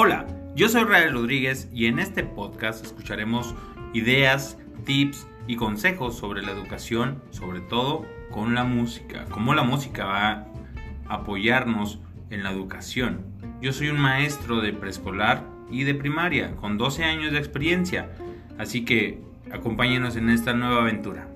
Hola, yo soy Rael Rodríguez y en este podcast escucharemos ideas, tips y consejos sobre la educación, sobre todo con la música, cómo la música va a apoyarnos en la educación. Yo soy un maestro de preescolar y de primaria con 12 años de experiencia, así que acompáñenos en esta nueva aventura.